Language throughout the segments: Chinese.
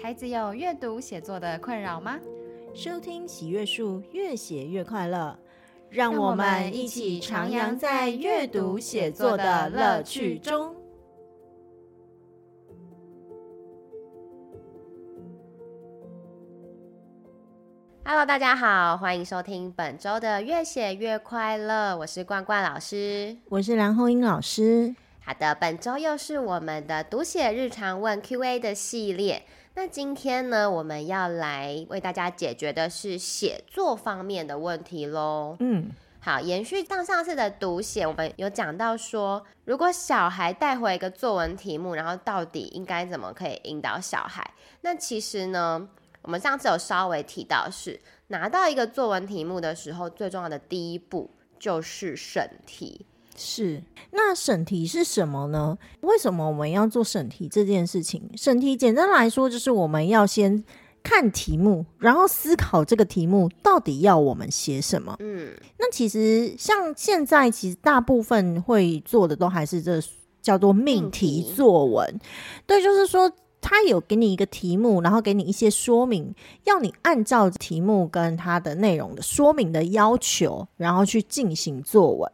孩子有阅读写作的困扰吗？收听喜阅树，越写越快乐。让我们一起徜徉在阅读写作的乐趣中。Hello，大家好，欢迎收听本周的越写越快乐。我是冠冠老师，我是梁红英老师。好的，本周又是我们的读写日常问 Q&A 的系列。那今天呢，我们要来为大家解决的是写作方面的问题喽。嗯，好，延续上上次的读写，我们有讲到说，如果小孩带回一个作文题目，然后到底应该怎么可以引导小孩？那其实呢，我们上次有稍微提到是，拿到一个作文题目的时候，最重要的第一步就是审题。是，那审题是什么呢？为什么我们要做审题这件事情？审题简单来说，就是我们要先看题目，然后思考这个题目到底要我们写什么。嗯，那其实像现在，其实大部分会做的都还是这叫做命题作文。对，就是说。他有给你一个题目，然后给你一些说明，要你按照题目跟它的内容的说明的要求，然后去进行作文。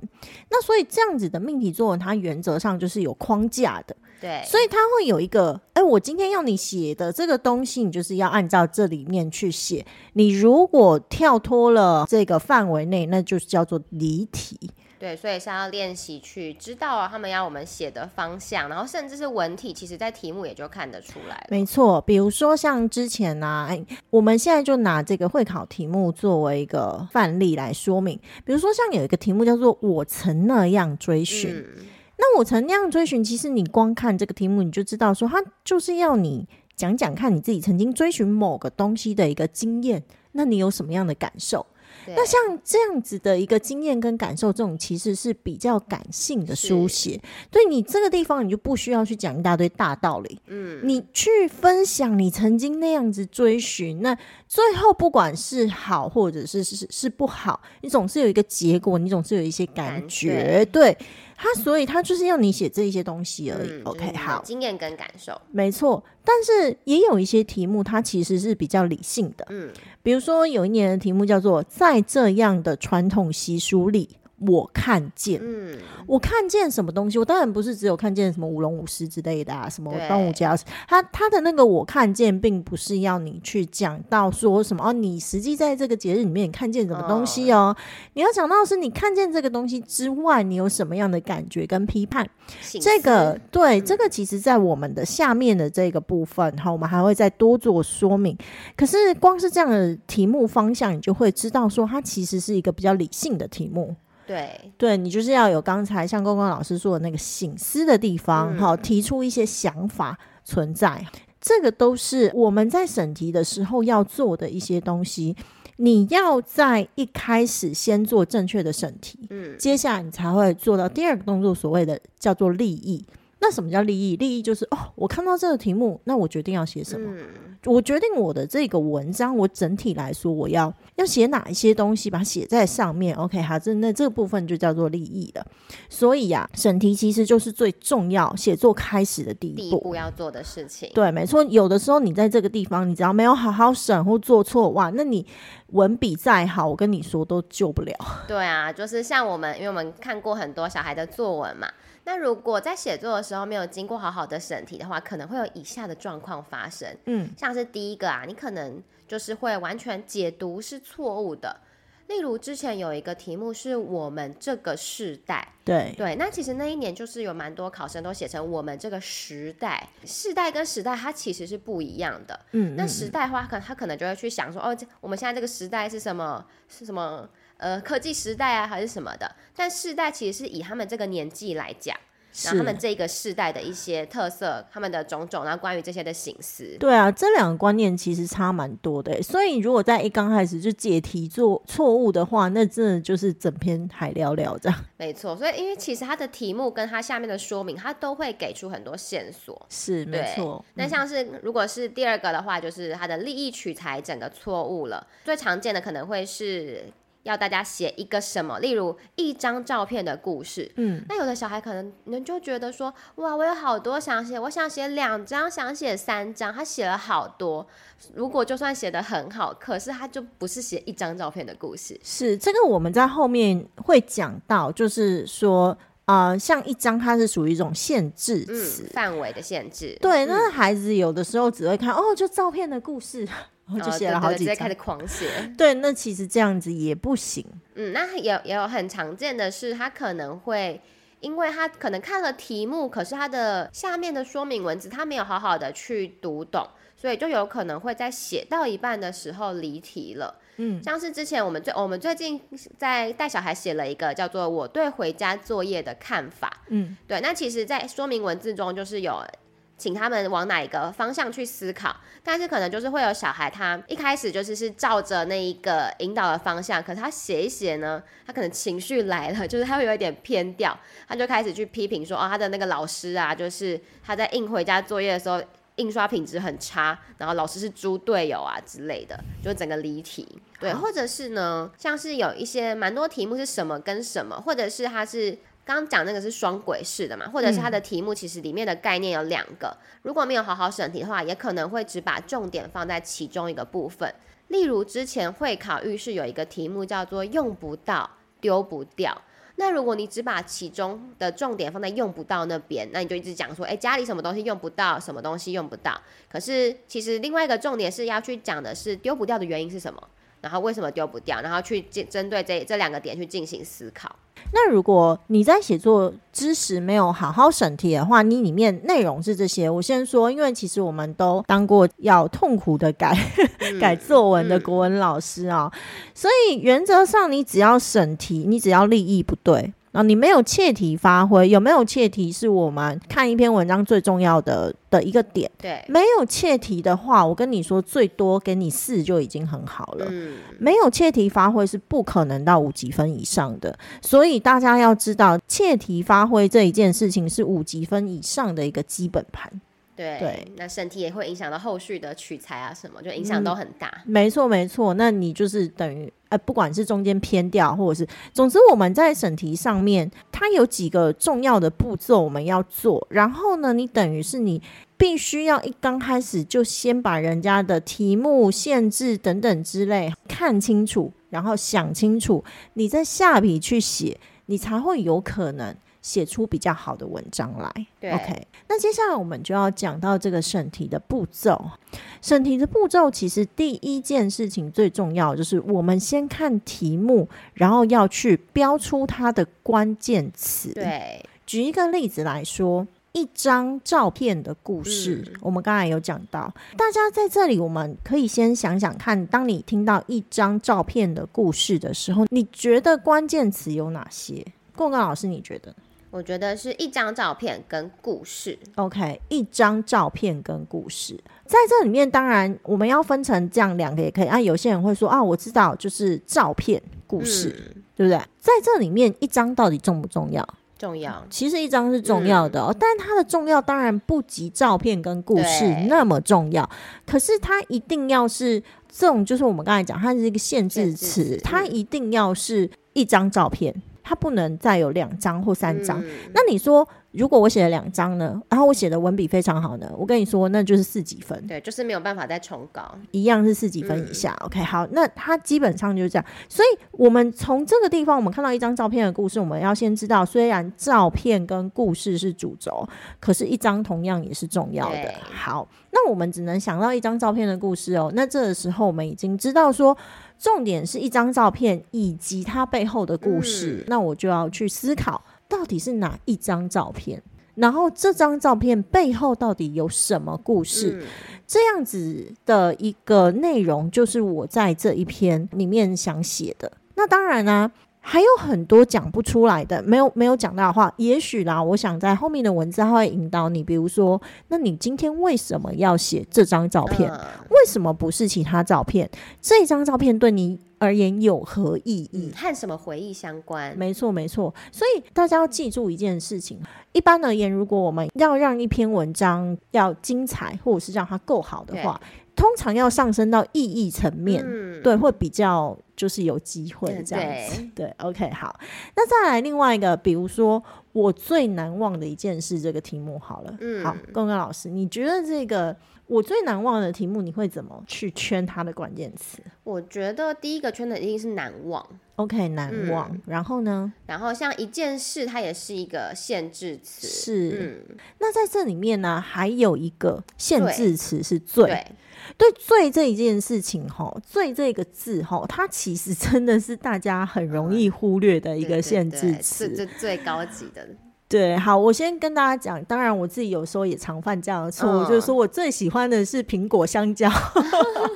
那所以这样子的命题作文，它原则上就是有框架的。对，所以它会有一个，哎，我今天要你写的这个东西，你就是要按照这里面去写。你如果跳脱了这个范围内，那就是叫做离题。对，所以是要练习去知道啊，他们要我们写的方向，然后甚至是文体，其实在题目也就看得出来。没错，比如说像之前呢、啊，哎，我们现在就拿这个会考题目作为一个范例来说明。比如说像有一个题目叫做“我曾那样追寻”，嗯、那我曾那样追寻，其实你光看这个题目，你就知道说，他就是要你讲讲看你自己曾经追寻某个东西的一个经验，那你有什么样的感受？那像这样子的一个经验跟感受，这种其实是比较感性的书写。对，你这个地方，你就不需要去讲一大堆大道理。嗯，你去分享你曾经那样子追寻，那最后不管是好或者是是是不好，你总是有一个结果，你总是有一些感觉。对。他所以他就是要你写这一些东西而已。嗯、OK，好，经验跟感受，没错。但是也有一些题目，它其实是比较理性的。嗯，比如说有一年的题目叫做“在这样的传统习俗里”。我看见，嗯，我看见什么东西？我当然不是只有看见什么舞龙舞狮之类的啊，什么端午节啊。他他的那个我看见，并不是要你去讲到说什么哦，你实际在这个节日里面你看见什么东西哦。嗯、你要讲到是你看见这个东西之外，你有什么样的感觉跟批判？这个对，这个其实在我们的下面的这个部分，哈，我们还会再多做说明。可是光是这样的题目方向，你就会知道说，它其实是一个比较理性的题目。对，对你就是要有刚才像公公老师说的那个醒思的地方，好、嗯，提出一些想法存在，这个都是我们在审题的时候要做的一些东西。你要在一开始先做正确的审题，嗯，接下来你才会做到第二个动作，所谓的叫做立意。那什么叫利益？利益就是哦，我看到这个题目，那我决定要写什么。嗯、我决定我的这个文章，我整体来说，我要要写哪一些东西，把它写在上面。OK，好，这那这个部分就叫做利益了。所以呀、啊，审题其实就是最重要写作开始的第一步，第一步要做的事情。对，没错。有的时候你在这个地方，你只要没有好好审或做错，哇，那你文笔再好，我跟你说都救不了。对啊，就是像我们，因为我们看过很多小孩的作文嘛。那如果在写作的时候没有经过好好的审题的话，可能会有以下的状况发生。嗯，像是第一个啊，你可能就是会完全解读是错误的。例如之前有一个题目是我们这个世代，对对，那其实那一年就是有蛮多考生都写成我们这个时代，世代跟时代它其实是不一样的。嗯，那时代的话，可能他可能就会去想说，哦，我们现在这个时代是什么？是什么？呃，科技时代啊，还是什么的？但世代其实是以他们这个年纪来讲，然后他们这个世代的一些特色，他们的种种，然后关于这些的形式。对啊，这两个观念其实差蛮多的。所以如果在一刚开始就解题做错误的话，那真的就是整篇海聊聊这样。没错，所以因为其实它的题目跟它下面的说明，它都会给出很多线索。是，没错。那像是如果是第二个的话，就是它的利益取材整个错误了。最常见的可能会是。要大家写一个什么，例如一张照片的故事。嗯，那有的小孩可能你就觉得说，哇，我有好多想写，我想写两张，想写三张，他写了好多。如果就算写的很好，可是他就不是写一张照片的故事。是这个，我们在后面会讲到，就是说，呃，像一张，它是属于一种限制词，嗯，范围的限制。对，那孩子有的时候只会看，哦，就照片的故事。然后就写了好几张，直接开始狂写。对，那其实这样子也不行。嗯，那也也有很常见的是，他可能会，因为他可能看了题目，可是他的下面的说明文字他没有好好的去读懂，所以就有可能会在写到一半的时候离题了。嗯，像是之前我们最我们最近在带小孩写了一个叫做“我对回家作业的看法”。嗯，对，那其实，在说明文字中就是有。请他们往哪一个方向去思考，但是可能就是会有小孩，他一开始就是是照着那一个引导的方向，可是他写一写呢，他可能情绪来了，就是他会有一点偏掉，他就开始去批评说，哦，他的那个老师啊，就是他在印回家作业的时候，印刷品质很差，然后老师是猪队友啊之类的，就整个离题。对，或者是呢，像是有一些蛮多题目是什么跟什么，或者是他是。刚刚讲那个是双轨式的嘛，或者是它的题目其实里面的概念有两个，嗯，如果没有好好审题的话，也可能会只把重点放在其中一个部分。例如之前会考预试有一个题目叫做用不到丢不掉，那如果你只把其中的重点放在用不到那边，那你就一直讲说，哎，家里什么东西用不到，什么东西用不到。可是其实另外一个重点是要去讲的是丢不掉的原因是什么，然后为什么丢不掉，然后去针针对这这两个点去进行思考。那如果你在写作知识没有好好审题的话，你里面内容是这些。我先说，因为其实我们都当过要痛苦的改、嗯、改作文的国文老师啊、喔嗯，所以原则上你只要审题，你只要立意不对。啊，你没有切题发挥，有没有切题是我们看一篇文章最重要的的一个点。对，没有切题的话，我跟你说，最多给你四就已经很好了。嗯，没有切题发挥是不可能到五级分以上的，所以大家要知道，切题发挥这一件事情是五级分以上的一个基本盘。对，对，那审题也会影响到后续的取材啊，什么就影响都很大。嗯、没错，没错。那你就是等于，不管是中间偏掉，或者是，总之我们在审题上面，它有几个重要的步骤我们要做。然后呢，你等于是你必须要一刚开始就先把人家的题目限制等等之类看清楚，然后想清楚，你在下笔去写，你才会有可能。写出比较好的文章来。对，OK。那接下来我们就要讲到这个审题的步骤。审题的步骤其实第一件事情最重要，就是我们先看题目，然后要去标出它的关键词。对，举一个例子来说，一张照片的故事，嗯、我们刚才有讲到。大家在这里，我们可以先想想看，当你听到一张照片的故事的时候，你觉得关键词有哪些？冠冠老师，你觉得？我觉得是一张照片跟故事，OK，一张照片跟故事，在这里面当然我们要分成这样两个也可以啊。有些人会说啊，我知道就是照片故事，嗯，对不对？在这里面一张到底重不重要？重要，其实一张是重要的哦，嗯，但它的重要当然不及照片跟故事那么重要。可是它一定要是这种，就是我们刚才讲，它是一个限制词，它一定要是一张照片。它不能再有两张或三张。嗯。那你说，如果我写了两张呢？然后我写的文笔非常好呢？我跟你说，那就是四几分。对，就是没有办法再重稿，一样是四几分以下。嗯。OK，好，那它基本上就是这样。所以，我们从这个地方，我们看到一张照片的故事，我们要先知道，虽然照片跟故事是主轴，可是一张同样也是重要的。好，那我们只能想到一张照片的故事哦。那这个时候，我们已经知道说。重点是一张照片以及它背后的故事，嗯，那我就要去思考到底是哪一张照片，然后这张照片背后到底有什么故事，嗯，这样子的一个内容就是我在这一篇里面想写的。那当然啦，啊。还有很多讲不出来的，没有没有讲到的话，也许啦，我想在后面的文字它会引导你，比如说，那你今天为什么要写这张照片？嗯。为什么不是其他照片？这张照片对你而言有何意义？和什么回忆相关？没错，没错。所以大家要记住一件事情：一般而言，如果我们要让一篇文章要精彩，或者是让它够好的话。通常要上升到意义层面，嗯，对，会比较就是有机会这样子。对，对，OK，好。那再来另外一个，比如说我最难忘的一件事这个题目好了，嗯，好，公公老师，你觉得这个？我最难忘的题目，你会怎么去圈它的关键词？我觉得第一个圈的一定是难忘。OK，难忘。嗯、然后呢？然后像一件事，它也是一个限制词。是。嗯、那在这里面呢，还有一个限制词是最。对。对，最这一件事情，哈，最这个字，哈，它其实真的是大家很容易忽略的一个限制词。是这最高级的。对，好，我先跟大家讲，当然我自己有时候也常犯这样的错误，嗯、就是说我最喜欢的是苹果、香蕉。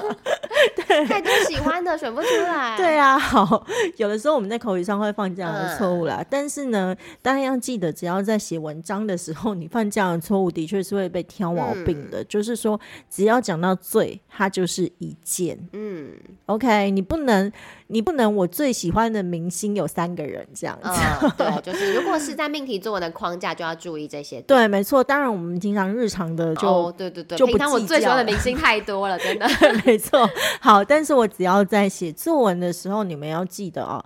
对，太多喜欢的选不出来。对啊，好，有的时候我们在口语上会犯这样的错误啦。嗯、但是呢，大家要记得，只要在写文章的时候，你犯这样的错误，的确是会被挑毛病的。嗯、就是说，只要讲到最，它就是一件。嗯，OK，你不能，你不能，我最喜欢的明星有三个人这样子。嗯、对，就是如果是在命题作文的框架，就要注意这些。对，没错。当然，我们经常日常的就，哦、对对对，就平常我最喜欢的明星太多了，真的。没错。好。但是我只要在写作文的时候，你们要记得啊、哦，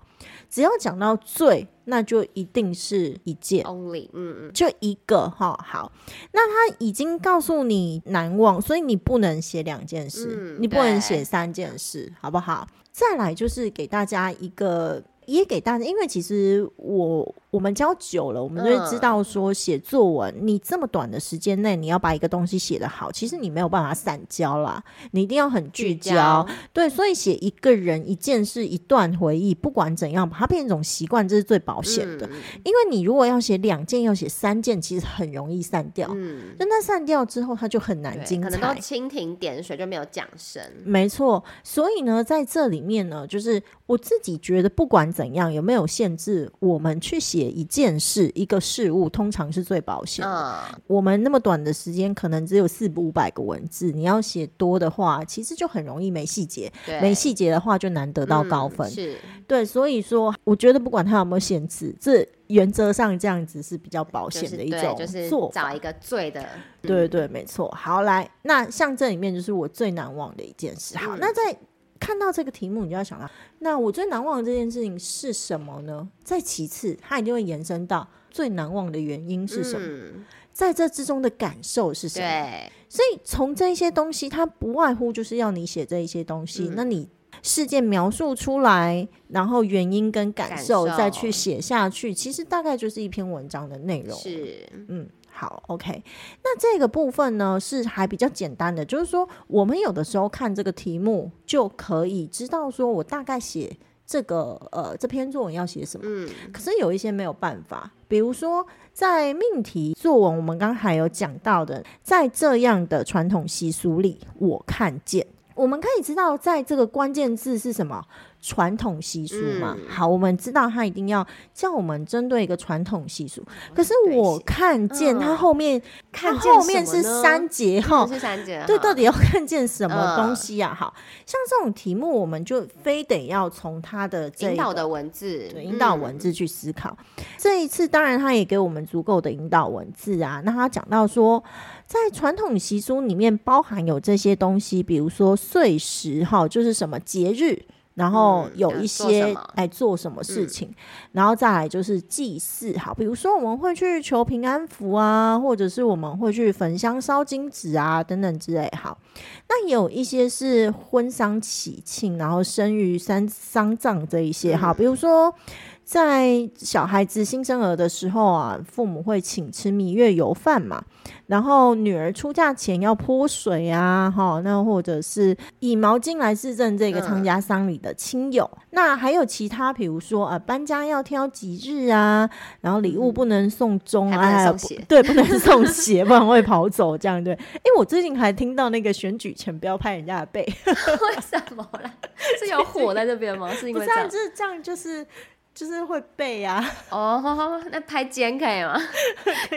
只要讲到最，那就一定是一件，only，嗯嗯，就一个哈、哦。好，那他已经告诉你难忘，所以你不能写两件事，嗯、你不能写三件事，好不好？再来就是给大家一个，也给大家，因为其实我。我们教久了，我们就会知道说，写作文，嗯、你这么短的时间内，你要把一个东西写得好，其实你没有办法散焦啦，你一定要很聚焦。聚焦对，所以写一个人、一件事、一段回忆，不管怎样，把它变成一种习惯，这是最保险的。嗯、因为你如果要写两件，要写三件，其实很容易散掉。嗯，那它散掉之后，它就很难精彩。可能都蜻蜓点水，就没有讲声。没错，所以呢，在这里面呢，就是我自己觉得，不管怎样，有没有限制，我们去写。一件事，一个事物，通常是最保险的。Uh, 我们那么短的时间，可能只有四五百个文字，你要写多的话，其实就很容易没细节。没细节的话，就难得到高分。嗯、是对，所以说，我觉得不管它有没有限制，这原则上这样子是比较保险的一种做法。就是找一个最的，对对，没错。好，来，那像这里面就是我最难忘的一件事。好，嗯、那在。看到这个题目，你就要想到，那我最难忘的这件事情是什么呢？再其次，它一定会延伸到最难忘的原因是什么？嗯、在这之中的感受是什么？所以从这些东西，它不外乎就是要你写这一些东西。嗯、那你事件描述出来，然后原因跟感受再去写下去，其实大概就是一篇文章的内容。是，嗯。好，OK，那这个部分呢是还比较简单的，就是说我们有的时候看这个题目就可以知道说我大概写这个呃这篇作文要写什么。嗯，可是有一些没有办法，比如说在命题作文，我们刚才有讲到的，在这样的传统习俗里，我看见，我们可以知道在这个关键字是什么。传统习俗嘛，嗯、好，我们知道他一定要叫我们针对一个传统习俗。可是我看见他后面，嗯、看后面是三节哈，是三节，对，到底要看见什么东西呀、啊？好像这种题目，我们就非得要从他的这引导的文字，对，引导文字去思考。嗯、这一次，当然他也给我们足够的引导文字啊。那他讲到说，在传统习俗里面包含有这些东西，比如说岁时哈，就是什么节日。然后有一些来做什么事情，嗯、然后再来就是祭祀，哈，比如说我们会去求平安符啊，或者是我们会去焚香烧金纸啊，等等之类，好。那有一些是婚丧喜庆，然后生育三丧葬这一些，哈，比如说。在小孩子新生儿的时候啊，父母会请吃蜜月油饭嘛，然后女儿出嫁前要泼水啊，哈，那或者是以毛巾来自证这个参加丧礼的亲友。嗯、那还有其他，比如说啊，搬家要挑吉日啊，然后礼物不能送钟啊，还有 对，不能送鞋，不然会跑走这样对。哎，我最近还听到那个选举前不要拍人家的背，为什么啦？是有火在这边吗？是因为这样？就是这样，就是。就是会背呀，哦，那拍肩可以吗？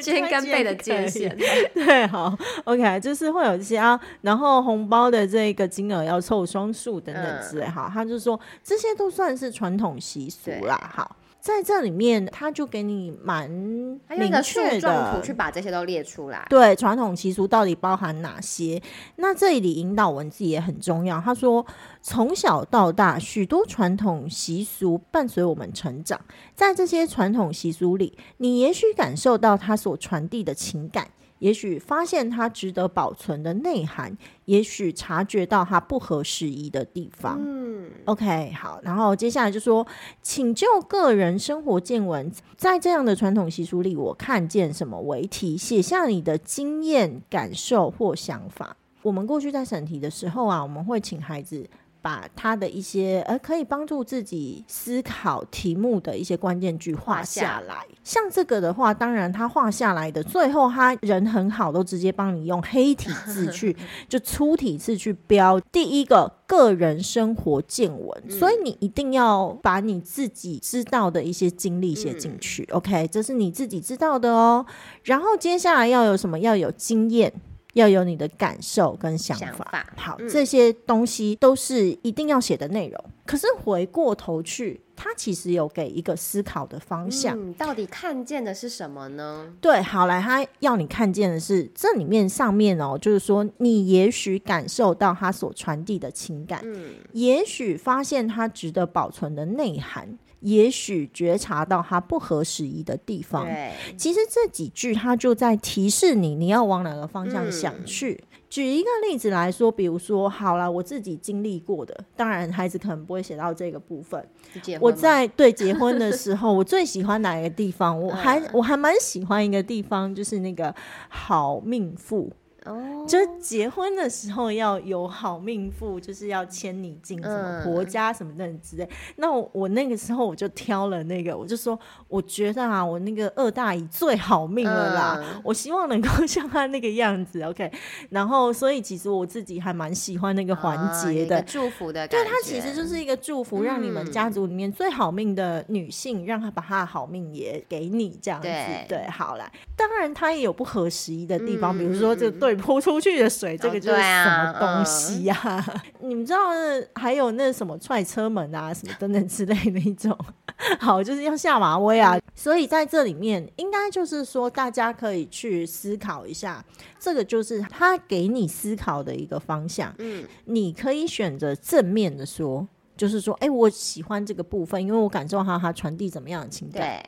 肩跟背的界限，对，好，OK，就是会有一些啊，然后红包的这个金额要凑双数等等之类，好，他就说这些都算是传统习俗啦，好。在这里面，他就给你蛮明确的去把这些都列出来。对，传统习俗到底包含哪些？那这里引导文字也很重要。他说，从小到大，许多传统习俗伴随我们成长，在这些传统习俗里，你也许感受到他所传递的情感。也许发现它值得保存的内涵，也许察觉到它不合时宜的地方。嗯，OK，好，然后接下来就说，请就个人生活见闻，在这样的传统习俗里，我看见什么为题，写下你的经验、感受或想法。我们过去在审题的时候啊，我们会请孩子。把他的一些呃可以帮助自己思考题目的一些关键句画下来，像这个的话，当然他画下来的最后他人很好，都直接帮你用黑体字去 就粗体字去标第一个个人生活见闻，嗯，所以你一定要把你自己知道的一些经历写进去，嗯，OK，这是你自己知道的哦。然后接下来要有什么？要有经验。要有你的感受跟想法，想法好、嗯，这些东西都是一定要写的内容。可是回过头去，他其实有给一个思考的方向。嗯，到底看见的是什么呢？对，好来，他要你看见的是这里面上面哦，就是说你也许感受到他所传递的情感，嗯，也许发现他值得保存的内涵。也许觉察到它不合时宜的地方。对，其实这几句它就在提示你，你要往哪个方向想去。嗯、举一个例子来说，比如说，好了，我自己经历过的，当然孩子可能不会写到这个部分。我在对结婚的时候，我最喜欢哪一个地方？我还我还蛮喜欢一个地方，就是那个好命符。哦，就是结婚的时候要有好命妇，就是要牵你进什么婆家什么的之类。嗯、那我，我那个时候我就挑了那个，我就说我觉得啊，我那个二大姨最好命了啦，嗯、我希望能够像她那个样子。OK，然后所以其实我自己还蛮喜欢那个环节的、哦、祝福的感觉，对，它其实就是一个祝福，让你们家族里面最好命的女性，让她把她的好命也给你这样子。对，对好啦，当然她也有不合时宜的地方，嗯、比如说这对。泼出去的水，这个就是什么东西呀、啊？哦啊嗯、你们知道还有那什么踹车门啊，什么等等之类的一种，好，就是要下马威啊。所以在这里面，应该就是说，大家可以去思考一下，这个就是他给你思考的一个方向。嗯，你可以选择正面的说，就是说，哎、欸，我喜欢这个部分，因为我感受到他传递怎么样的情感。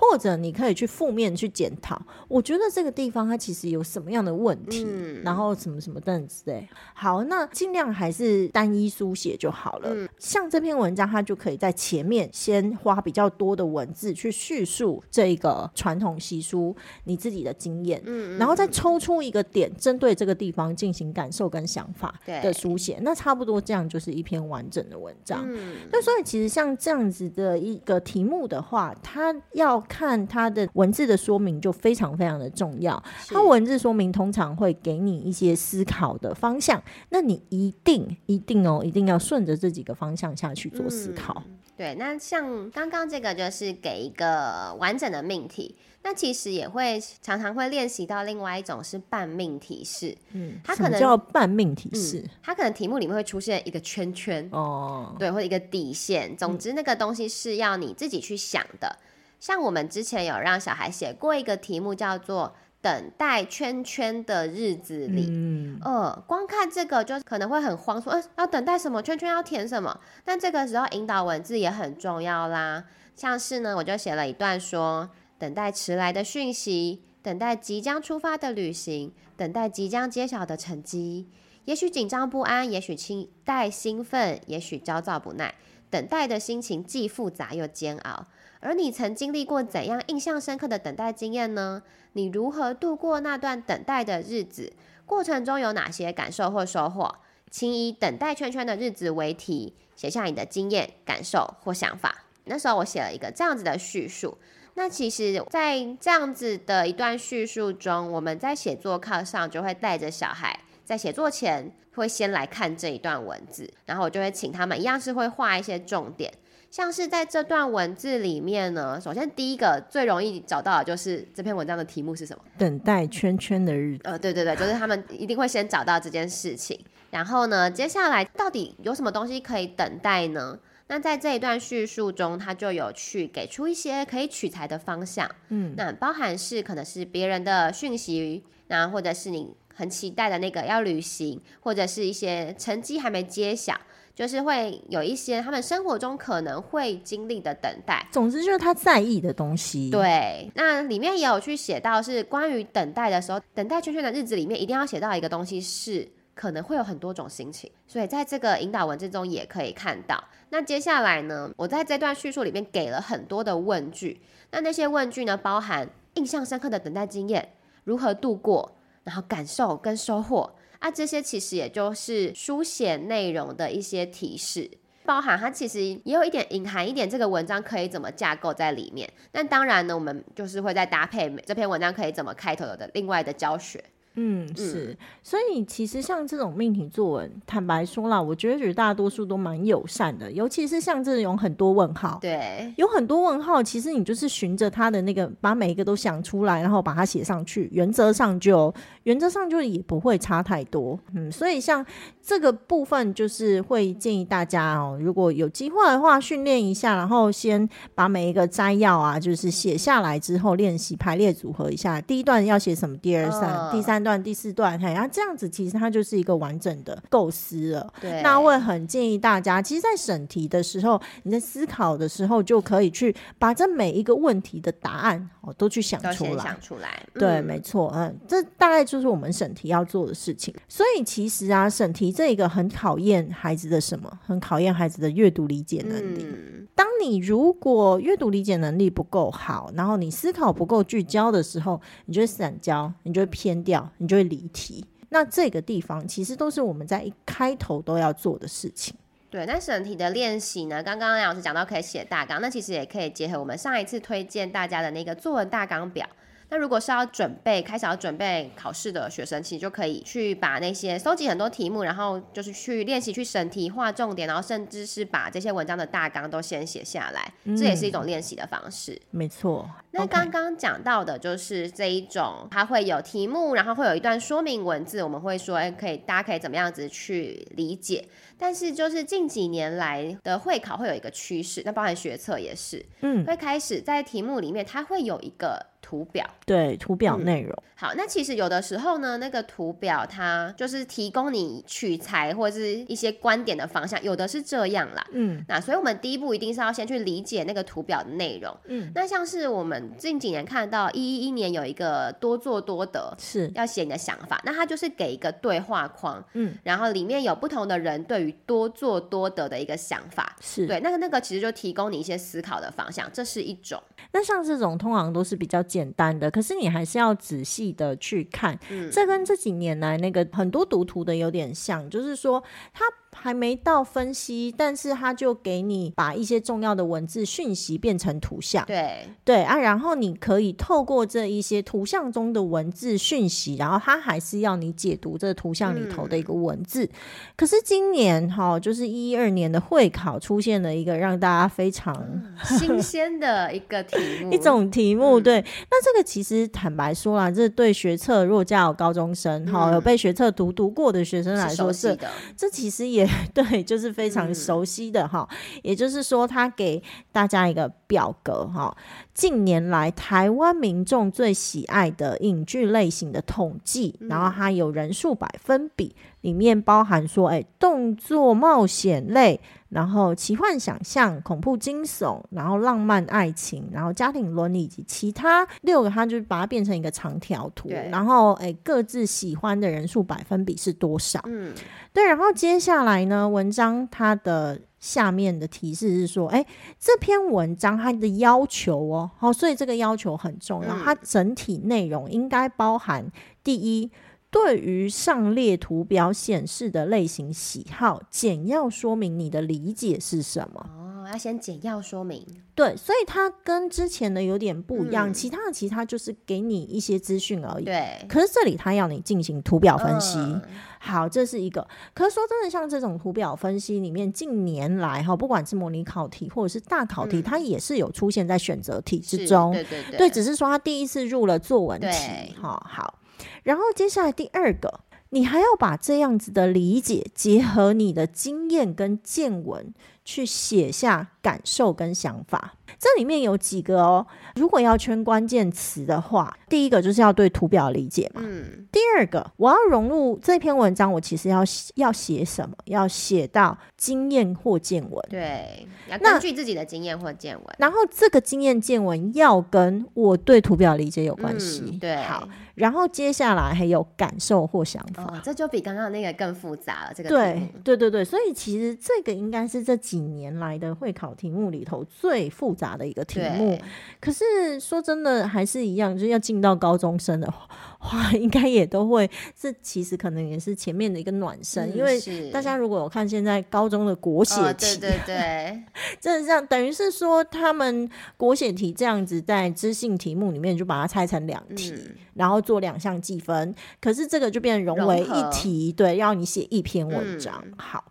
对。或者你可以去负面去检讨，我觉得这个地方它其实有什么样的问题，嗯、然后什么什么等等之类。好，那尽量还是单一书写就好了。嗯、像这篇文章，它就可以在前面先花比较多的文字去叙述这个传统习俗你自己的经验，嗯，然后再抽出一个点，针对这个地方进行感受跟想法的书写。那差不多这样就是一篇完整的文章。嗯，那所以其实像这样子的一个题目的话，它要看它的文字的说明就非常非常的重要，它文字说明通常会给你一些思考的方向，那你一定一定哦，一定要顺着这几个方向下去做思考。嗯、对，那像刚刚这个就是给一个完整的命题，那其实也会常常会练习到另外一种是半命题式，嗯，它可能叫半命题式，嗯，它可能题目里面会出现一个圈圈哦，对，或者一个底线，总之那个东西是要你自己去想的。像我们之前有让小孩写过一个题目，叫做“等待圈圈的日子里”。嗯，呃，光看这个就可能会很慌，说，呃，要等待什么？圈圈要填什么？但这个时候引导文字也很重要啦。像是呢，我就写了一段说：等待迟来的讯息，等待即将出发的旅行，等待即将揭晓的成绩。也许紧张不安，也许期待兴奋，也许焦躁不耐。等待的心情既复杂又煎熬。而你曾经历过怎样印象深刻的等待经验呢？你如何度过那段等待的日子？过程中有哪些感受或收获？请以“等待圈圈的日子”为题，写下你的经验、感受或想法。那时候我写了一个这样子的叙述。那其实，在这样子的一段叙述中，我们在写作课上就会带着小孩，在写作前会先来看这一段文字，然后我就会请他们一样是会画一些重点。像是在这段文字里面呢，首先第一个最容易找到的就是这篇文章的题目是什么？等待圈圈的日子。呃，对对对，就是他们一定会先找到这件事情。然后呢，接下来到底有什么东西可以等待呢？那在这一段叙述中，他就有去给出一些可以取材的方向，嗯，那包含是可能是别人的讯息，那或者是你很期待的那个要旅行，或者是一些成绩还没揭晓，就是会有一些他们生活中可能会经历的等待。总之就是他在意的东西。对，那里面也有去写到是关于等待的时候，等待圈圈的日子里面一定要写到一个东西是。可能会有很多种心情，所以在这个引导文字中也可以看到。那接下来呢，我在这段叙述里面给了很多的问句。那那些问句呢，包含印象深刻的等待经验，如何度过，然后感受跟收获啊，这些其实也就是书写内容的一些提示，包含它其实也有一点隐含一点这个文章可以怎么架构在里面。那当然呢，我们就是会再搭配这篇文章可以怎么开头的另外的教学。嗯，是，所以其实像这种命题作文，坦白说啦，我觉得绝大多数都蛮友善的，尤其是像这种很多问号，对，有很多问号，其实你就是循着他的那个，把每一个都想出来，然后把它写上去，原则上就原则上就也不会差太多。嗯，所以像这个部分，就是会建议大家哦，如果有机会的话，训练一下，然后先把每一个摘要啊，就是写下来之后练习排列组合一下，第一段要写什么，第二段、哦、第三。段第四段，然后这样子其实它就是一个完整的构思了。对，那我也很建议大家，其实，在审题的时候，你在思考的时候，就可以去把这每一个问题的答案哦，都去想出来。想出来，对，嗯、没错，嗯，这大概就是我们审题要做的事情。所以其实啊，审题这一个很考验孩子的什么？很考验孩子的阅读理解能力。嗯、当你如果阅读理解能力不够好，然后你思考不够聚焦的时候，你就会散焦，你就会偏掉。你就会离题，那这个地方其实都是我们在一开头都要做的事情。对，那审题的练习呢？刚刚杨老师讲到可以写大纲，那其实也可以结合我们上一次推荐大家的那个作文大纲表。那如果是要准备开始要准备考试的学生，其实就可以去把那些搜集很多题目，然后就是去练习去审题、划重点，然后甚至是把这些文章的大纲都先写下来，嗯、这也是一种练习的方式。没错。那刚刚讲到的就是这一种，它会有题目，然后会有一段说明文字，我们会说，哎，可以大家可以怎么样子去理解。但是就是近几年来的会考会有一个趋势，那包含学测也是，嗯，会开始在题目里面它会有一个。图表，对，图表内容。嗯。好，那其实有的时候呢，那个图表它就是提供你取材或者是一些观点的方向，有的是这样啦。嗯，那所以我们第一步一定是要先去理解那个图表的内容。嗯，那像是我们近几年看到一一一年有一个多做多得，是要写你的想法，那它就是给一个对话框，嗯，然后里面有不同的人对于多做多得的一个想法，是对，那个那个其实就提供你一些思考的方向，这是一种。那像这种通常都是比较简单的，可是你还是要仔细的去看，嗯，这跟这几年来那个很多读图的有点像，就是说它。还没到分析，但是他就给你把一些重要的文字讯息变成图像，对对啊，然后你可以透过这一些图像中的文字讯息，然后他还是要你解读这图像里头的一个文字。嗯、可是今年哈、哦，就是一二年的会考出现了一个让大家非常、嗯、新鲜的一个题目，一种题目。对，那这个其实坦白说啦，这对学测若家有高中生哦，有被学测读读过的学生来说是，是这这其实也。对，就是非常熟悉的哈，嗯、也就是说，他给大家一个表格哈，近年来台湾民众最喜爱的影剧类型的统计，嗯、然后它有人数百分比，里面包含说，哎，动作冒险类。然后奇幻想象、恐怖惊悚，然后浪漫爱情，然后家庭伦理以及其他六个，它就把它变成一个长条图。然后诶，各自喜欢的人数百分比是多少？嗯，对。然后接下来呢，文章它的下面的提示是说，诶，这篇文章它的要求哦，好，所以这个要求很重要。嗯、它整体内容应该包含第一。对于上列图表显示的类型喜好，简要说明你的理解是什么？哦，要先简要说明。对，所以它跟之前的有点不一样。嗯、其他的其他就是给你一些资讯而已。对。可是这里它要你进行图表分析。嗯、好，这是一个。可是说真的，像这种图表分析里面，近年来哈，不管是模拟考题或者是大考题，嗯、它也是有出现在选择题之中。对对对。对，只是说它第一次入了作文题。哈，好。然后接下来第二个，你还要把这样子的理解结合你的经验跟见闻去写下感受跟想法。这里面有几个哦，如果要圈关键词的话，第一个就是要对图表理解嘛。嗯。第二个，我要融入这篇文章，我其实要要写什么？要写到经验或见闻。对，要根据自己的经验或见闻。然后这个经验见闻要跟我对图表理解有关系。嗯、对，好。然后接下来还有感受或想法。哦，这就比刚刚那个更复杂了。这个对对对对，所以其实这个应该是这几年来的会考题目里头最复杂的一个题目。可是说真的，还是一样，就是要进到高中生的话。应该也都会，这其实可能也是前面的一个暖身，嗯、因为大家如果有看现在高中的国写题，哦、对对对，这样等于是说他们国写题这样子在知性题目里面就把它拆成两题，嗯、然后做两项计分，可是这个就变成融为一题，对，要你写一篇文章，嗯、好。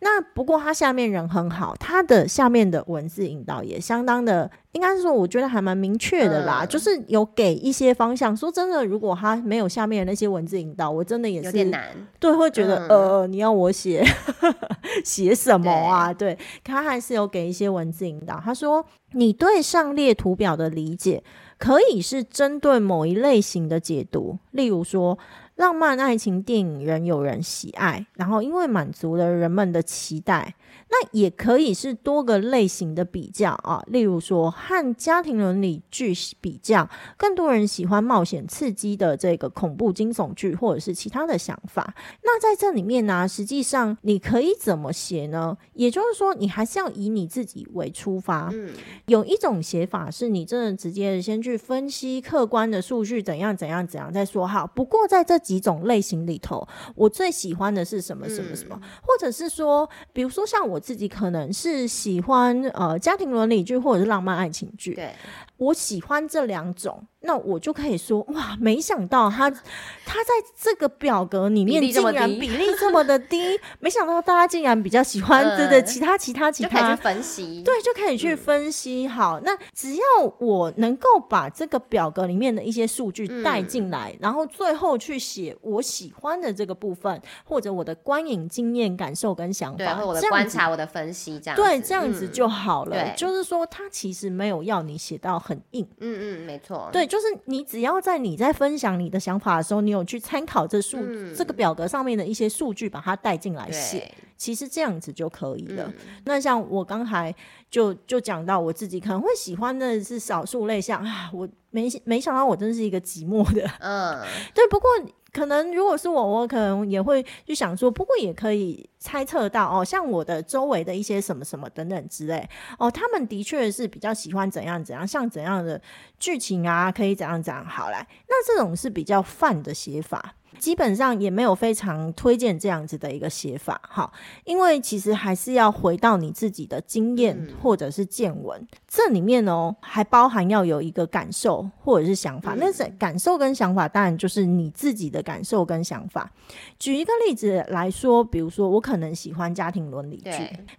那不过他下面人很好，他的下面的文字引导也相当的，应该是说我觉得还蛮明确的啦，嗯、就是有给一些方向。说真的，如果他没有下面的那些文字引导，我真的也是有点难，对，会觉得、嗯、呃，你要我写 写什么啊？对，对，他还是有给一些文字引导。他说，你对上列图表的理解，可以是针对某一类型的解读，例如说。浪漫爱情电影仍有人喜爱，然后因为满足了人们的期待。那也可以是多个类型的比较啊，例如说和家庭伦理剧比较，更多人喜欢冒险刺激的这个恐怖惊悚剧，或者是其他的想法。那在这里面呢、啊，实际上你可以怎么写呢？也就是说，你还是要以你自己为出发。嗯，有一种写法是你真的直接先去分析客观的数据，怎样怎样怎样再说。好，不过在这几种类型里头，我最喜欢的是什么什么什么，或者是说，比如说像我。自己可能是喜欢呃家庭伦理剧或者是浪漫爱情剧，对，我喜欢这两种。那我就可以说哇，没想到他他在这个表格里面竟然比例这么的低，没想到大家竟然比较喜欢对对，其他其他其他，就可以去分析，对，就可以去分析。好，那只要我能够把这个表格里面的一些数据带进来，然后最后去写我喜欢的这个部分，或者我的观影经验、感受跟想法，对，或我的观察、我的分析，这样对，这样子就好了。就是说，他其实没有要你写到很硬，嗯嗯，没错，对。就是你只要在你在分享你的想法的时候，你有去参考这数、嗯、这个表格上面的一些数据，把它带进来写，其实这样子就可以了。嗯、那像我刚才就就讲到我自己可能会喜欢的是少数类项啊，我没没想到我真是一个寂寞的，嗯，对，不过。可能如果是我，我可能也会去想说，不过也可以猜测到哦，像我的周围的一些什么什么等等之类哦，他们的确是比较喜欢怎样怎样，像怎样的剧情啊，可以怎样怎样。好来，那这种是比较泛的写法。基本上也没有非常推荐这样子的一个写法，哈，因为其实还是要回到你自己的经验或者是见闻，嗯、这里面哦还包含要有一个感受或者是想法。那是、嗯、感受跟想法，当然就是你自己的感受跟想法。举一个例子来说，比如说我可能喜欢家庭伦理剧，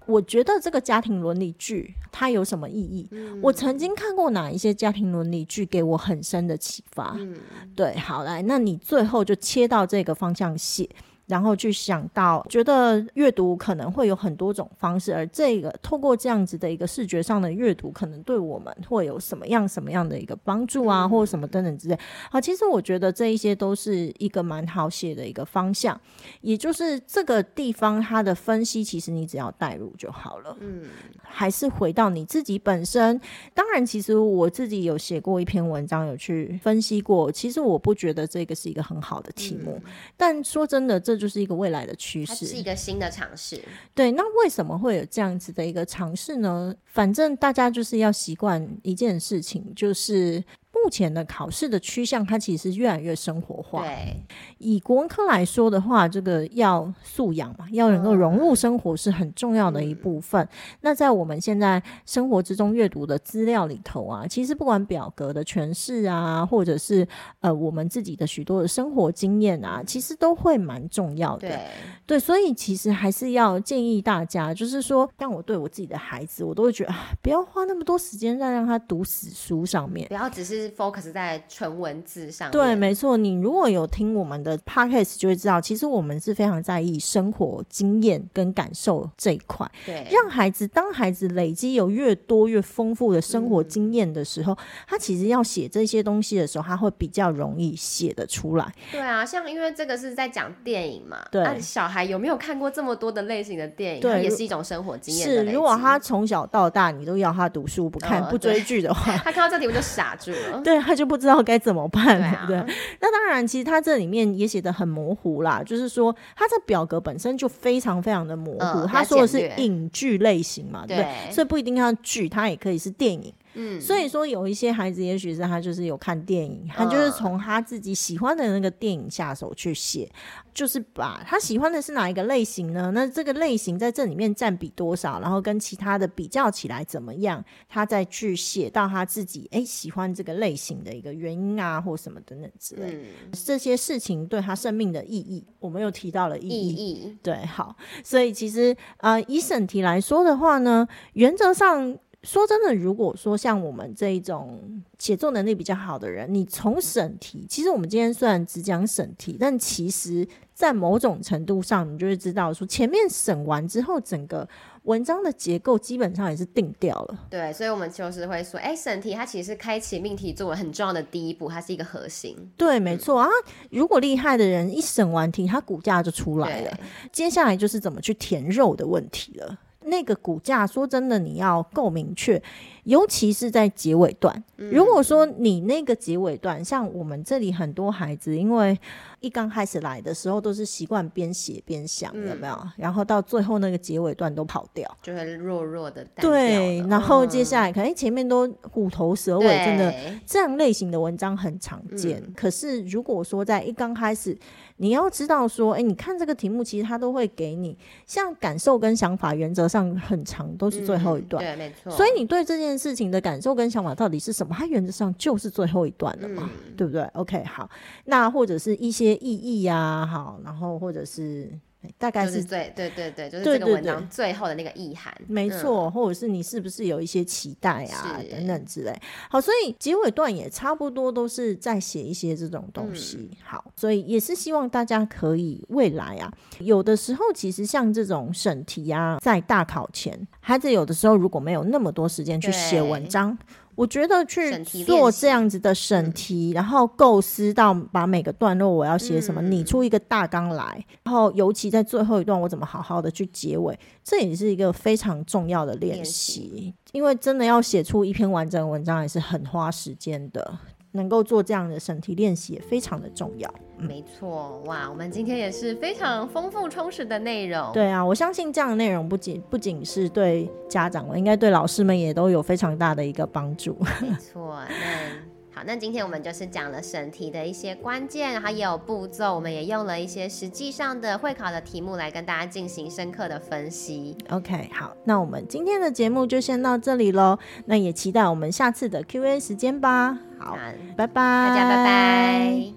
我觉得这个家庭伦理剧它有什么意义？嗯、我曾经看过哪一些家庭伦理剧给我很深的启发？嗯、对，好来，那你最后就切。到这个方向写。然后去想到，觉得阅读可能会有很多种方式，而这个透过这样子的一个视觉上的阅读，可能对我们会有什么样什么样的一个帮助啊，或者什么等等之类。好，其实我觉得这一些都是一个蛮好写的一个方向，也就是这个地方它的分析，其实你只要带入就好了。嗯，还是回到你自己本身。当然，其实我自己有写过一篇文章，有去分析过。其实我不觉得这个是一个很好的题目，嗯、但说真的，这。这就是一个未来的趋势，是一个新的尝试。对，那为什么会有这样子的一个尝试呢？反正大家就是要习惯一件事情，就是。目前的考试的趋向，它其实越来越生活化。对，以国文科来说的话，这个要素养嘛，要能够融入生活是很重要的一部分。嗯、那在我们现在生活之中阅读的资料里头啊，其实不管表格的诠释啊，或者是呃我们自己的许多的生活经验啊，其实都会蛮重要的。对，对，所以其实还是要建议大家，就是说，像我对我自己的孩子，我都会觉得啊，不要花那么多时间在让他读死书上面，不要只是。Focus 在纯文字上。对，没错。你如果有听我们的 podcast，就会知道，其实我们是非常在意生活经验跟感受这一块。对，让孩子当孩子累积有越多越丰富的生活经验的时候，嗯、他其实要写这些东西的时候，他会比较容易写得出来。对啊，像因为这个是在讲电影嘛，对、啊，小孩有没有看过这么多的类型的电影？对，也是一种生活经验。是，如果他从小到大你都要他读书不看、哦、不追剧的话，他看到这题目就傻住了。对，他就不知道该怎么办。对、啊、对，那当然，其实他这里面也写的很模糊啦，就是说他这表格本身就非常非常的模糊。嗯、他说的是影剧类型嘛，对不，对，所以不一定要剧，它也可以是电影。嗯，所以说有一些孩子，也许是他就是有看电影，他就是从他自己喜欢的那个电影下手去写，就是把他喜欢的是哪一个类型呢？那这个类型在这里面占比多少，然后跟其他的比较起来怎么样，他再去写到他自己哎喜欢这个类型的一个原因啊，或什么等等之类，嗯，这些事情对他生命的意义，我们又提到了意义，意义对，好，所以其实呃以审题来说的话呢，原则上。说真的，如果说像我们这一种写作能力比较好的人，你从审题，其实我们今天虽然只讲审题，但其实在某种程度上，你就会知道说，前面审完之后，整个文章的结构基本上也是定掉了。对，所以我们就是会说，哎，审题它其实是开启命题作文很重要的第一步，它是一个核心。对，没错啊。如果厉害的人一审完题，他骨架就出来了，接下来就是怎么去填肉的问题了。那个股价，说真的，你要够明确，尤其是在结尾段。如果说你那个结尾段，像我们这里很多孩子，因为一刚开始来的时候都是习惯边写边想，有没有？然后到最后那个结尾段都跑掉，就会弱弱的。对，然后接下来可能前面都虎头蛇尾，真的这样类型的文章很常见。可是如果说在一刚开始，你要知道说，哎，你看这个题目，其实它都会给你像感受跟想法，原则上很长，都是最后一段。对，没错。所以你对这件事情的感受跟想法到底是什么？它原则上就是最后一段了嘛，对不对？OK，好，那或者是一些意义呀，好，然后或者是。大概是，是最对对对，就是这个文章最后的那个意涵，对对对，没错，嗯，或者是你是不是有一些期待啊等等之类。好，所以结尾段也差不多都是在写一些这种东西。嗯。好，所以也是希望大家可以未来啊，有的时候其实像这种审题啊，在大考前，孩子有的时候如果没有那么多时间去写文章。我觉得去做这样子的审题，然后构思到把每个段落我要写什么，拟出一个大纲来，然后尤其在最后一段我怎么好好的去结尾，这也是一个非常重要的练习，因为真的要写出一篇完整的文章，也是很花时间的。能够做这样的审题练习也非常的重要。嗯、没错，哇，我们今天也是非常丰富充实的内容。对啊，我相信这样的内容不仅不仅是对家长们，应该对老师们也都有非常大的一个帮助。没错，那。好，那今天我们就是讲了审题的一些关键，然后也有步骤，我们也用了一些实际上的会考的题目来跟大家进行深刻的分析。OK，好，那我们今天的节目就先到这里喽，那也期待我们下次的 Q&A 时间吧。好，拜拜，大家拜拜。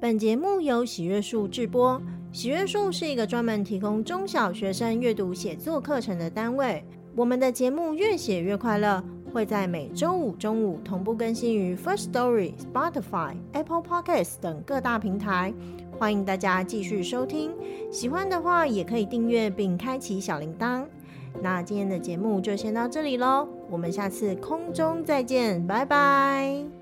本节目由喜悦树制播，喜悦树是一个专门提供中小学生阅读写作课程的单位，我们的节目越写越快乐。会在每周五中午同步更新于 First Story、Spotify、Apple Podcasts 等各大平台，欢迎大家继续收听。喜欢的话也可以订阅并开启小铃铛。那今天的节目就先到这里喽，我们下次空中再见，拜拜。